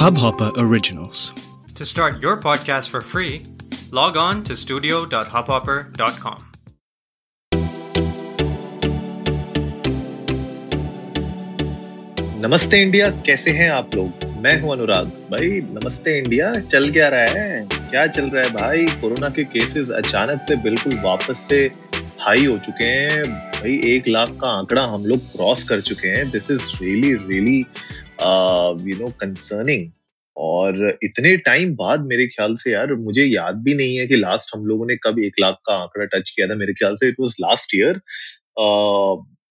Hubhopper Originals. To start your podcast for free, log on to studio.hubhopper.com. नमस्ते India कैसे हैं आप लोग? मैं हूँ अनुराग। भाई नमस्ते इंडिया चल क्या रहा है? क्या चल रहा है भाई? कोरोना के केसेस अचानक से बिल्कुल वापस से हाई हो चुके हैं। भाई एक लाख का आंकड़ा हम लोग क्रॉस कर चुके हैं। This is really really you know concerning और इतने टाइम बाद मेरे ख्याल से यार, मुझे याद भी नहीं है कि लास्ट हम लोगों ने कब एक लाख का आंकड़ा टच किया था। मेरे ख्याल से इट वाज लास्ट ईयर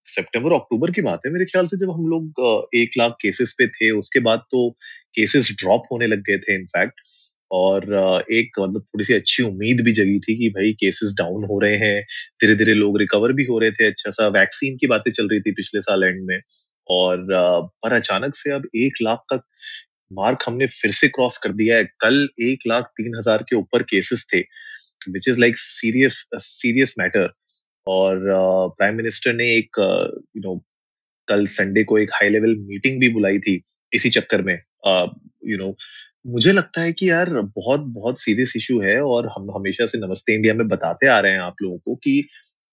सितंबर अक्टूबर की बात है मेरे ख्याल से जब हम लोग एक लाख केसेस पे थे। उसके बाद तो केसेस ड्रॉप होने लग गए थे इनफैक्ट और एक मतलब थोड़ी सी अच्छी उम्मीद भी जगी थी कि भाई केसेस डाउन हो रहे हैं धीरे धीरे लोग रिकवर भी हो रहे थे। अच्छा सा वैक्सीन की बातें चल रही थी पिछले साल एंड में। और पर अचानक से अब एक लाख का मार्क हमने फिर से क्रॉस कर दिया है। कल एक लाख तीन हज़ार के ऊपर केसेस थे which is like serious serious matter और प्राइम मिनिस्टर ने एक यू नो कल संडे को एक हाई लेवल मीटिंग भी बुलाई थी इसी चक्कर में। यू नो मुझे लगता है कि यार बहुत बहुत सीरियस इशू है और हम हमेशा से नमस्ते इंडिया में बताते आ रहे हैं आप लोगों को कि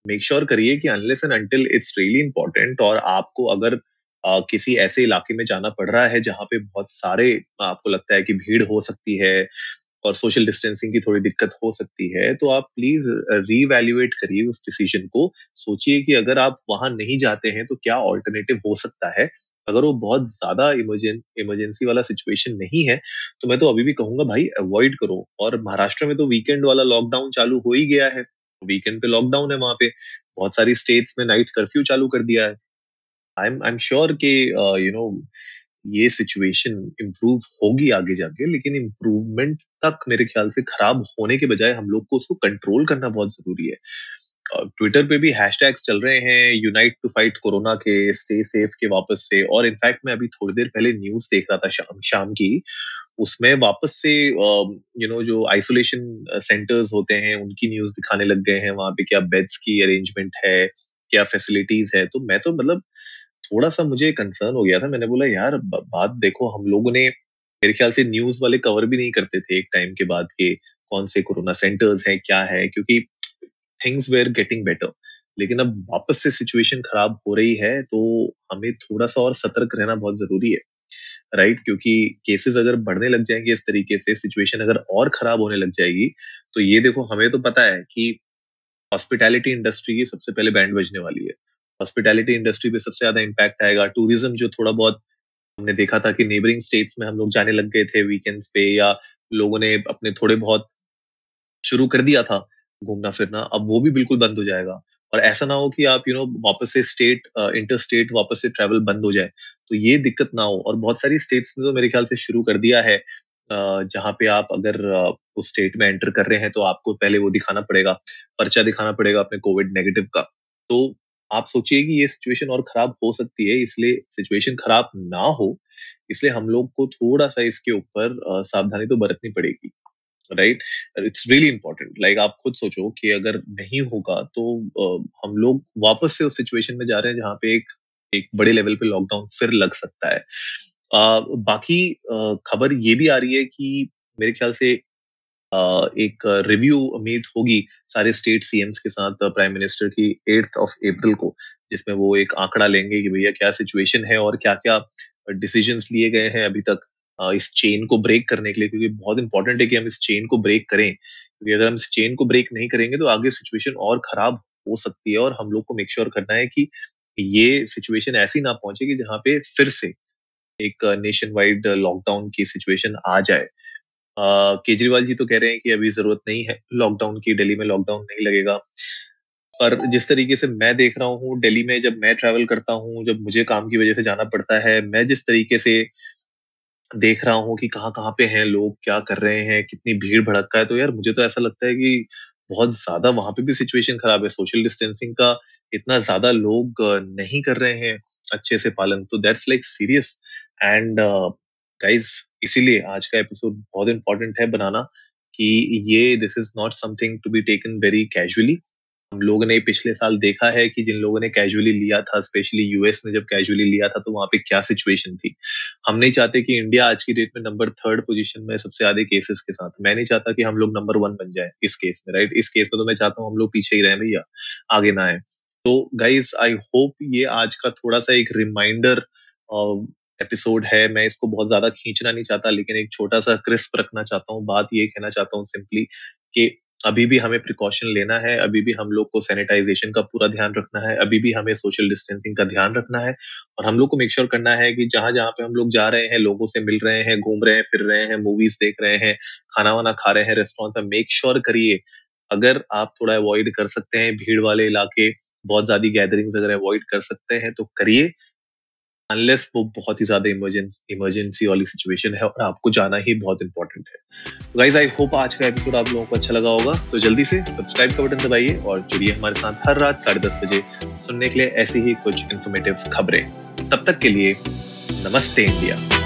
मेक श्योर करिए कि unless and until it's really important और आपको अगर uh, किसी ऐसे इलाके में जाना पड़ रहा है जहाँ पे बहुत सारे आपको लगता है कि भीड़ हो सकती है और सोशल डिस्टेंसिंग की थोड़ी दिक्कत हो सकती है तो आप प्लीज़ रीवैल्यूएट करिए उस डिसीज़न को। सोचिए कि अगर आप वहाँ नहीं जाते हैं तो क्या ऑल्टरनेटिव हो सकता है? अगर वो बहुत ज़्यादा इमरजेंसी वाला सिचुएशन नहीं है तो मैं तो अभी भी कहूँगा भाई अवॉइड करो। और महाराष्ट्र में तो वीकेंड वाला लॉकडाउन चालू हो ही गया है। वीकेंड पे लॉकडाउन है वहाँ पे। बहुत सारी स्टेट्स में नाइट कर्फ्यू चालू कर दिया है। I am I am sure के यू नो ये सिचुएशन इम्प्रूव होगी आगे जाके, लेकिन इम्प्रूवमेंट तक मेरे ख्याल से खराब होने के बजाय हम लोग को उसको कंट्रोल करना बहुत ज़रूरी है। ट्विटर पे भी हैशटैग्स चल रहे हैं यूनाइट टू फाइट कोरोना के स्टे सेफ़ के वापस से। और इनफैक्ट मैं अभी थोड़ी देर पहले न्यूज़ देख रहा था शाम शाम की, उसमें वापस से यू नो जो आइसोलेशन सेंटर्स होते हैं, उनकी न्यूज़ दिखाने लग गए हैं, वहाँ पे क्या बेड्स की अरेंजमेंट है, क्या फैसिलिटीज़ है। तो मैं तो मतलब थोड़ा सा मुझे कंसर्न हो गया था। मैंने बोला, यार बात देखो, हम लोगों ने मेरे ख्याल से न्यूज़ वाले कवर भी नहीं करते थे एक टाइम के बाद के कौन से कोरोना सेंटर्स हैं, क्या है? क्योंकि थिंग्स वेयर गेटिंग बेटर लेकिन अब वापस से सिचुएशन खराब हो रही है तो हमें थोड़ा सा और सतर्क रहना बहुत ज़रूरी है। Right right? क्योंकि केसेस अगर बढ़ने लग जाएँगे इस तरीके से सिचुएशन अगर और खराब होने लग जाएगी तो ये देखो, हमें तो पता है कि हॉस्पिटैलिटी इंडस्ट्री की सबसे पहले बैंड बजने वाली है। हॉस्पिटैलिटी इंडस्ट्री पे सबसे ज़्यादा इम्पैक्ट आएगा। टूरिज़्म जो थोड़ा बहुत हमने देखा था कि नेबरिंग स्टेट्स में हम लोग जाने लग गए थे वीकेंड्स पे या लोगों ने अपने थोड़े बहुत शुरू कर दिया था घूमना फिरना, अब वो भी बिल्कुल बंद हो जाएगा। और ऐसा ना हो कि आप यू नो वापस से स्टेट इंटर स्टेट वापस से ट्रेवल बंद हो जाए। तो ये दिक्कत ना हो। और बहुत सारी स्टेट्स ने तो मेरे ख्याल से शुरू कर दिया है जहाँ पे आप अगर उस स्टेट में एंटर कर रहे हैं तो आपको पहले वो दिखाना पड़ेगा, पर्चा दिखाना पड़ेगा अपने कोविड नेगेटिव का। तो आप सोचिए कि ये सिचुएशन और खराब हो सकती है इसलिए सिचुएशन खराब ना हो इसलिए हम लोग को थोड़ा सा इसके ऊपर सावधानी तो बरतनी पड़ेगी right it's really important like आप खुद सोचो कि अगर नहीं होगा तो uh, हम लोग वापस से उस सिचुएशन में जा रहे हैं जहाँ पे एक एक बड़े लेवल पे लॉकडाउन फिर लग सकता है। uh, बाकी uh, खबर ये भी आ रही है कि मेरे ख्याल से एक रिव्यू उम्मीद होगी सारे स्टेट सीएम्स के साथ प्राइम मिनिस्टर की एट्थ ऑफ़ अप्रैल को, जिसमें वो एक आंकड़ा लेंगे कि भैया क्या सिचुएशन है और क्या क्या डिसीज़न लिए गए हैं अभी तक इस चेन को ब्रेक करने के लिए, क्योंकि बहुत इंपॉर्टेंट है कि हम इस चेन को ब्रेक करें। क्योंकि अगर हम इस चेन को ब्रेक नहीं करेंगे तो आगे सिचुएशन और खराब हो सकती है और हम लोग को मेक श्योर करना है कि ये सिचुएशन ऐसी ना पहुँचे कि जहाँ पे फिर से एक नेशन वाइड लॉकडाउन की सिचुएशन आ जाए। केजरीवाल जी तो कह रहे हैं कि अभी ज़रूरत नहीं है लॉकडाउन की, दिल्ली में लॉकडाउन नहीं लगेगा। पर जिस तरीके से मैं देख रहा हूँ, दिल्ली में जब मैं ट्रैवल करता हूँ, जब मुझे काम की वजह से जाना पड़ता है, मैं जिस तरीके से देख रहा हूँ कि कहाँ कहाँ पे हैं लोग, क्या कर रहे हैं, कितनी भीड़ भड़का है तो यार मुझे तो ऐसा लगता है कि बहुत ज़्यादा वहाँ पे भी सिचुएशन खराब है। सोशल डिस्टेंसिंग का इतना ज़्यादा लोग नहीं कर रहे हैं अच्छे से पालन तो that's like serious and guys इसीलिए आज का एपिसोड बहुत इंपॉर्टेंट है बनाना कि ये this is not something to be taken very casually हम लोगों ने पिछले साल देखा है कि जिन लोगों ने कैजुअली लिया था स्पेशली यूएस ने जब कैजुअली लिया था तो वहाँ पे क्या सिचुएशन थी? हम नहीं चाहते कि इंडिया आज की डेट में नंबर थर्ड पोजीशन में सबसे ज़्यादा केसेस के साथ। मैं नहीं चाहता कि हम लोग नंबर वन बन जाए इस केस में राइट इस केस में तो मैं चाहता हूँ हम लोग पीछे ही रहे, भैया, आगे ना आए। तो गाइज़ आई होप ये आज का थोड़ा सा एक रिमाइंडर एपिसोड है, मैं इसको बहुत ज़्यादा खींचना नहीं चाहता, लेकिन एक छोटा सा क्रिस्प रखना चाहता हूँ, बात ये कहना चाहता हूँ सिंपली कि अभी भी हमें प्रिकॉशन लेना है, अभी भी हम लोग को सैनिटाइजेशन का पूरा ध्यान रखना है, अभी भी हमें सोशल डिस्टेंसिंग का ध्यान रखना है और हम लोग को मेक श्योर करना है कि जहाँ जहाँ पे हम लोग जा रहे हैं, लोगों से मिल रहे हैं, घूम रहे हैं, फिर रहे हैं मूवीज़ देख रहे हैं खाना वाना खा रहे हैं रेस्टोरेंट मेक श्योर करिए। अगर आप थोड़ा अवॉइड कर सकते हैं, भीड़ वाले इलाके, बहुत ज़्यादा गैदरिंग्स अगर अवॉइड कर सकते हैं तो करिए। अनलेस वो बहुत ही ज़्यादा इमरजेंसी वाली सिचुएशन है और आपको जाना ही बहुत इंपॉर्टेंट है। गाइज़ आई होप आज का एपिसोड आप लोगों को अच्छा लगा होगा। तो जल्दी से सब्सक्राइब का बटन दबाइए और जुड़िए हमारे साथ हर रात साढ़े दस बजे सुनने के लिए ऐसी ही कुछ इन्फॉर्मेटिव खबरें। तब तक के लिए नमस्ते इंडिया।